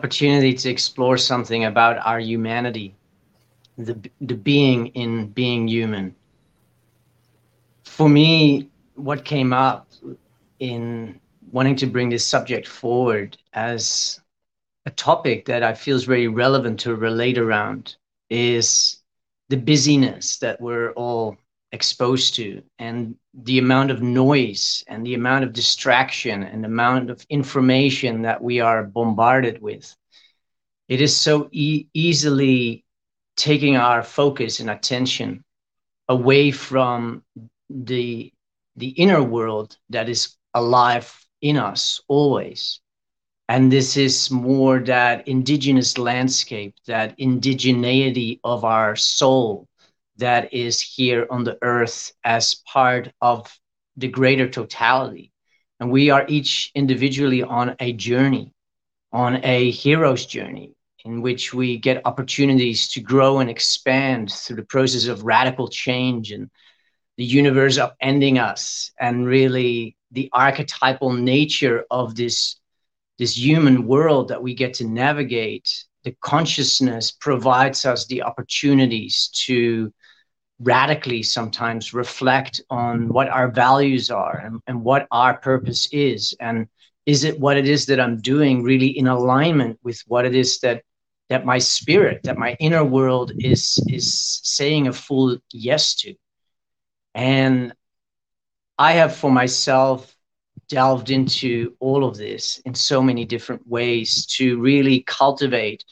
opportunity to explore something about our humanity, the, the being in being human. For me, what came up in wanting to bring this subject forward as a topic that I feel is very relevant to relate around is the busyness that we're all exposed to and the amount of noise and the amount of distraction and the amount of information that we are bombarded with. It is so e- easily taking our focus and attention away from the the inner world that is alive in us always. And this is more that indigenous landscape that indigeneity of our soul that is here on the earth as part of the greater totality. And we are each individually on a journey on a hero's journey in which we get opportunities to grow and expand through the process of radical change and the universe upending us and really the archetypal nature of this this human world that we get to navigate, the consciousness provides us the opportunities to radically sometimes reflect on what our values are and, and what our purpose is. And is it what it is that I'm doing really in alignment with what it is that that my spirit, that my inner world is is saying a full yes to? And I have for myself delved into all of this in so many different ways to really cultivate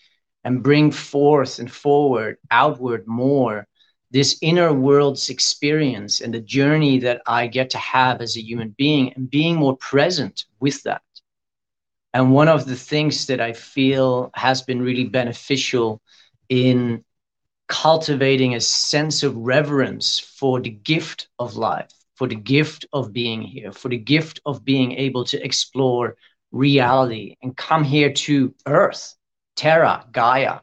and bring forth and forward, outward more this inner world's experience and the journey that I get to have as a human being and being more present with that. And one of the things that I feel has been really beneficial in cultivating a sense of reverence for the gift of life for the gift of being here, for the gift of being able to explore reality and come here to Earth, Terra, Gaia,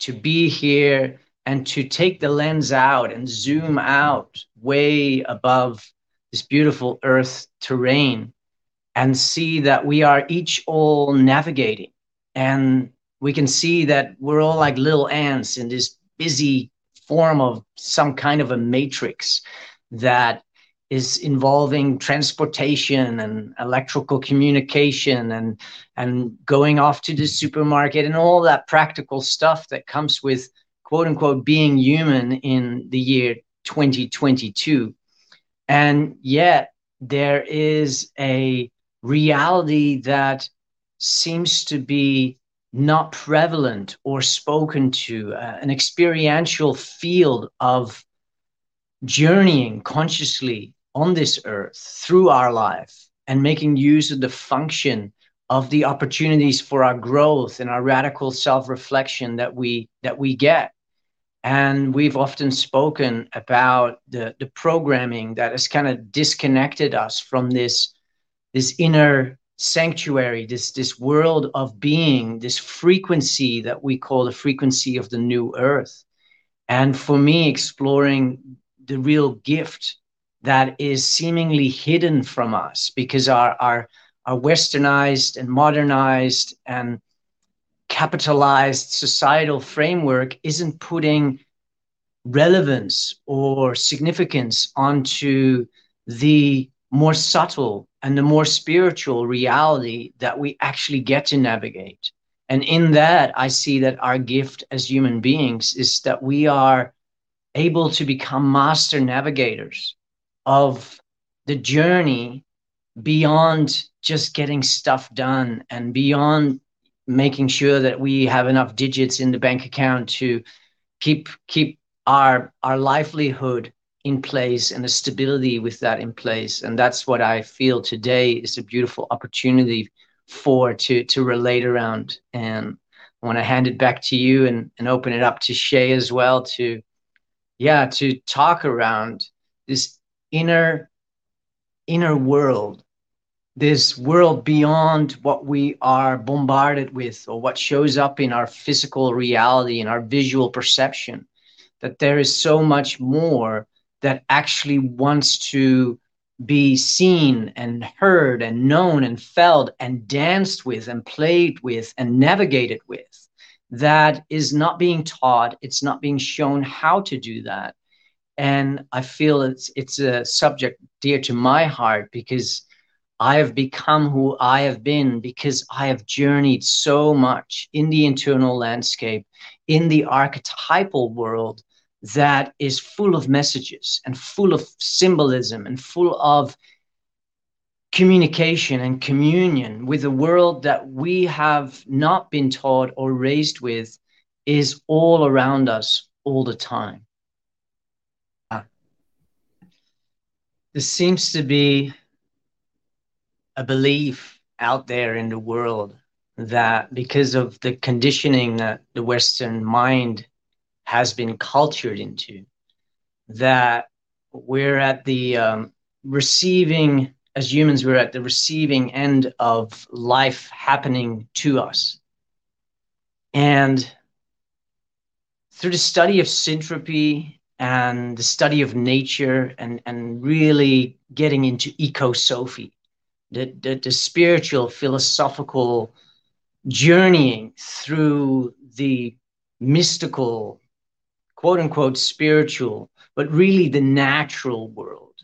to be here and to take the lens out and zoom out way above this beautiful Earth terrain and see that we are each all navigating. And we can see that we're all like little ants in this busy form of some kind of a matrix that is involving transportation and electrical communication and and going off to the supermarket and all that practical stuff that comes with quote unquote being human in the year 2022 and yet there is a reality that seems to be not prevalent or spoken to uh, an experiential field of journeying consciously on this earth through our life and making use of the function of the opportunities for our growth and our radical self-reflection that we that we get. And we've often spoken about the the programming that has kind of disconnected us from this this inner sanctuary this this world of being this frequency that we call the frequency of the new earth. And for me exploring the real gift that is seemingly hidden from us because our our our westernized and modernized and capitalized societal framework isn't putting relevance or significance onto the more subtle and the more spiritual reality that we actually get to navigate. And in that, I see that our gift as human beings is that we are able to become master navigators of the journey beyond just getting stuff done and beyond making sure that we have enough digits in the bank account to keep keep our our livelihood in place and the stability with that in place. And that's what i feel today is a beautiful opportunity for to to relate around. And i want to hand it back to you and and open it up to shay as well to yeah to talk around this inner inner world this world beyond what we are bombarded with or what shows up in our physical reality and our visual perception that there is so much more that actually wants to be seen and heard and known and felt and danced with and played with and navigated with. That is not being taught. It's not being shown how to do that. And i feel it's it's a subject dear to my heart because i have become who i have been because i have journeyed so much in the internal landscape in the archetypal world that is full of messages and full of symbolism and full of communication and communion with a world that we have not been taught or raised with is all around us all the time. There seems to be a belief out there in the world that because of the conditioning that the Western mind has been cultured into, that we're at the um, receiving, as humans, we're at the receiving end of life happening to us. And through the study of syntropy and the study of nature and, and really getting into ecosophy, the, the, the spiritual, philosophical journeying through the mystical quote unquote spiritual, but really the natural world,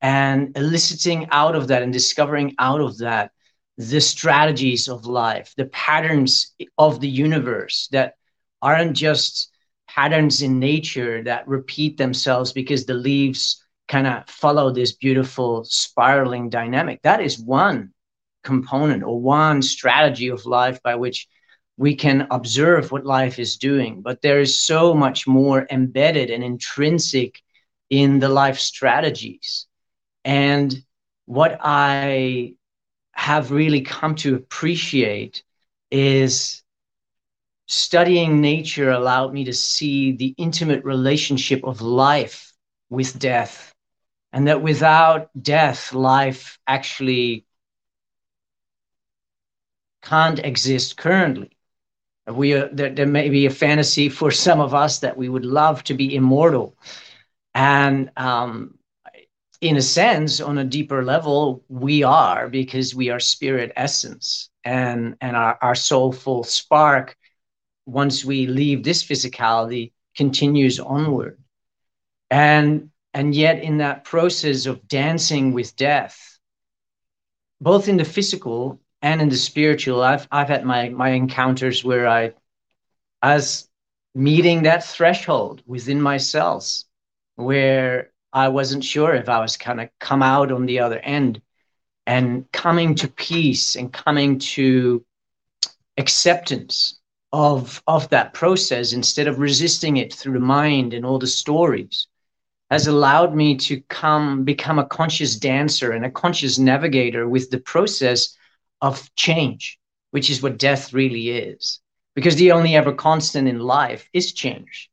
and eliciting out of that and discovering out of that the strategies of life, the patterns of the universe that aren't just patterns in nature that repeat themselves because the leaves kind of follow this beautiful spiraling dynamic. That is one component or one strategy of life by which we can observe what life is doing, but there is so much more embedded and intrinsic in the life strategies. And what I have really come to appreciate is studying nature allowed me to see the intimate relationship of life with death, and that without death, life actually can't exist currently we uh, there, there may be a fantasy for some of us that we would love to be immortal. And um, in a sense on a deeper level we are because we are spirit essence. And and our, our soulful spark once we leave this physicality continues onward. And and yet in that process of dancing with death both in the physical and in the spiritual i've i've had my my encounters where i as meeting that threshold within myself where i wasn't sure if i was kind of come out on the other end. And coming to peace and coming to acceptance of of that process instead of resisting it through the mind and all the stories has allowed me to come become a conscious dancer and a conscious navigator with the process of change, which is what death really is. Because the only ever constant in life is change.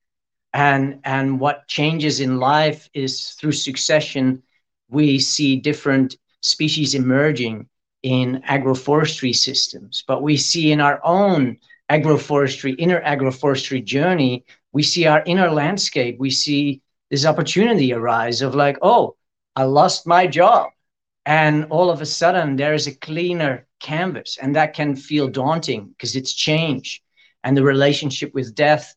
And, and what changes in life is through succession, we see different species emerging in agroforestry systems. But we see in our own agroforestry, inner agroforestry journey, we see our inner landscape. We see this opportunity arise of like, oh, I lost my job. And all of a sudden, there is a cleaner canvas and that can feel daunting because it's change. And the relationship with death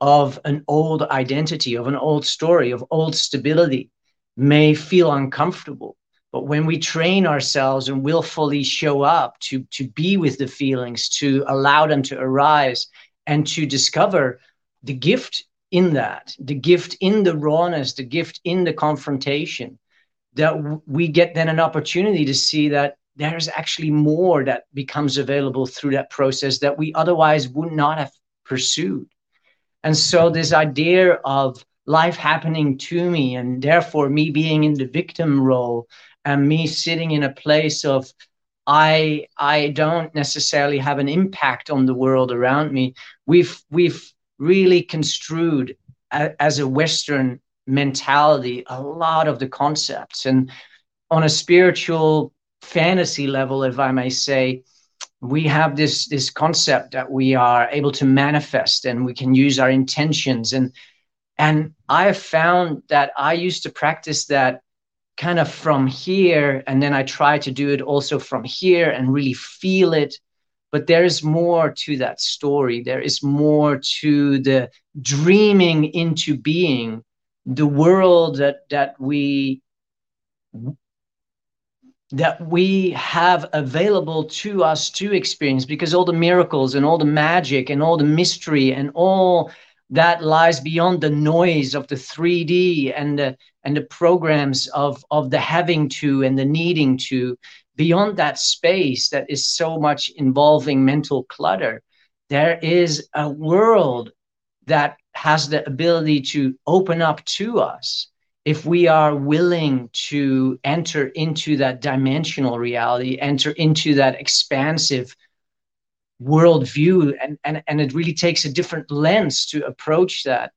of an old identity of an old story of old stability may feel uncomfortable. But when we train ourselves and willfully show up to to be with the feelings to allow them to arise and to discover the gift in that the gift in the rawness the gift in the confrontation that we get then an opportunity to see that there's actually more that becomes available through that process that we otherwise would not have pursued. And so, this idea of life happening to me, and therefore me being in the victim role, and me sitting in a place of I I don't necessarily have an impact on the world around me. We've we've really construed a, as a Western mentality a lot of the concepts, and on a spiritual fantasy level, if I may say, we have this this concept that we are able to manifest and we can use our intentions. And and I have found that I used to practice that kind of from here and then i try to do it also from here and really feel it. But there is more to that story. There is more to the dreaming into being the world that that we that we have available to us to experience because all the miracles and all the magic and all the mystery and all that lies beyond the noise of the 3D and the and the programs of of the having to and the needing to. Beyond that space that is so much involving mental clutter there is a world that has the ability to open up to us if we are willing to enter into that dimensional reality enter into that expansive worldview. And, and and it really takes a different lens to approach that.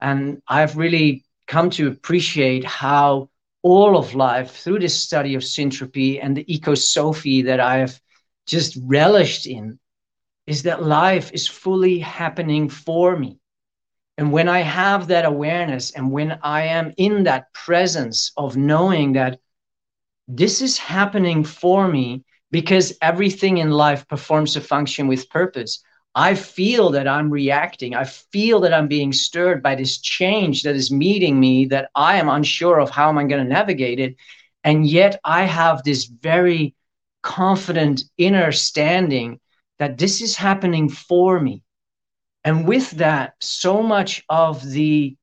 And i've really come to appreciate how all of life through this study of syntropy and the ecosophy that i have just relished in is that life is fully happening for me and when i have that awareness and when i am in that presence of knowing that this is happening for me because everything in life performs a function with purpose. I feel that I'm reacting. I feel that I'm being stirred by this change that is meeting me, that I am unsure of how am I going to navigate it. And yet I have this very confident inner standing that this is happening for me. And with that, so much of the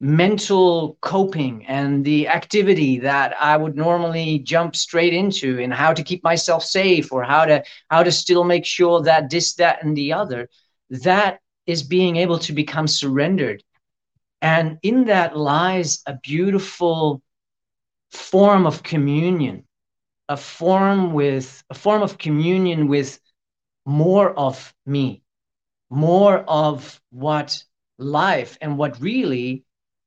mental coping and the activity that I would normally jump straight into and how to keep myself safe or how to how to still make sure that this that and the other that is being able to become surrendered. And in that lies a beautiful form of communion a form with a form of communion with more of me more of what life and what really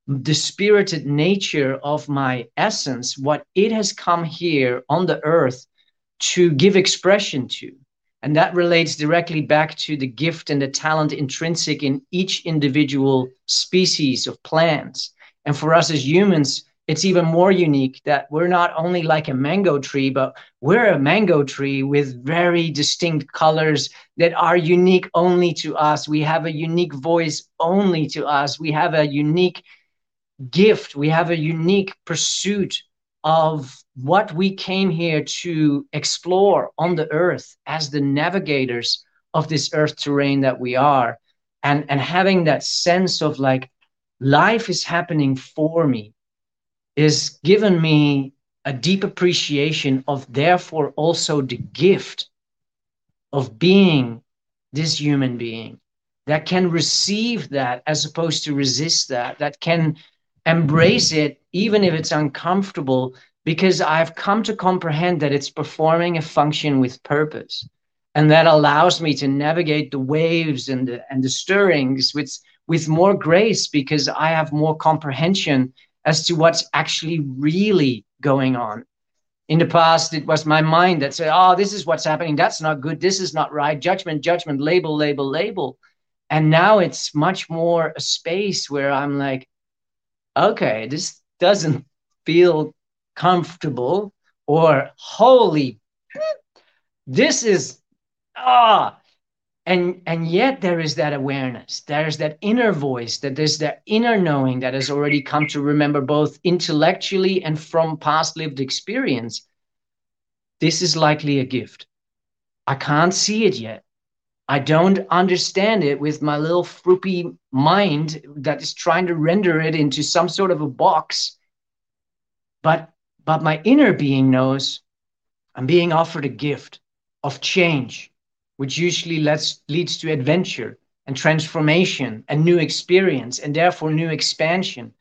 the spirited nature of my essence, what it has come here on the earth to give expression to. And that relates directly back to the gift and the talent intrinsic in each individual species of plants. And for us as humans, it's even more unique that we're not only like a mango tree, but we're a mango tree with very distinct colors that are unique only to us. We have a unique voice only to us. We have a unique gift, we have a unique pursuit of what we came here to explore on the earth as the navigators of this earth terrain that we are and and having that sense of like life is happening for me is given me a deep appreciation of therefore also the gift of being this human being that can receive that as opposed to resist that that can embrace it, even if it's uncomfortable, because I've come to comprehend that it's performing a function with purpose. And that allows me to navigate the waves and the, and the stirrings with, with more grace because I have more comprehension as to what's actually really going on. In the past, it was my mind that said, Oh, this is what's happening. That's not good. This is not right. Judgment, judgment, label, label, label. And now it's much more a space where I'm like, okay, this doesn't feel comfortable, or holy, this is ah. And, and yet there is that awareness. There's that inner voice that there's that inner knowing that has already come to remember both intellectually and from past lived experience. This is likely a gift. I can't see it yet. I don't understand it with my little froopy mind that is trying to render it into some sort of a box. But but my inner being knows I'm being offered a gift of change, which usually leads to adventure and transformation and new experience and therefore new expansion.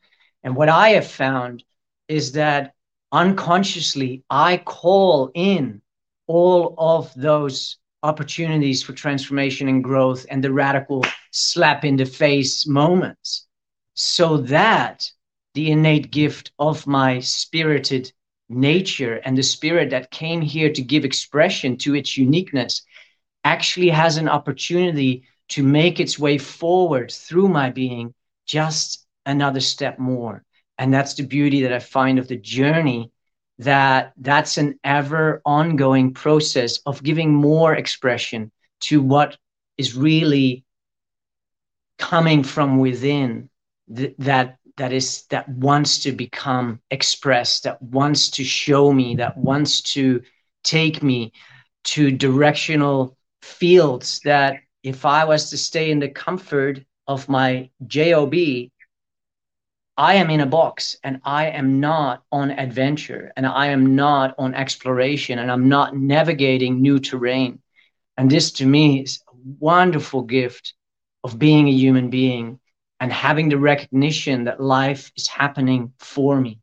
And what I have found is that unconsciously I call in all of those opportunities for transformation and growth and the radical slap in the face moments so that the innate gift of my spirited nature and the spirit that came here to give expression to its uniqueness actually has an opportunity to make its way forward through my being just another step more. And that's the beauty that i find of the journey that that's an ever ongoing process of giving more expression to what is really coming from within th- that that is that wants to become expressed that wants to show me that wants to take me to directional fields that if i was to stay in the comfort of my job I am in a box and I am not on adventure and I am not on exploration and I'm not navigating new terrain. And this to me is a wonderful gift of being a human being and having the recognition that life is happening for me.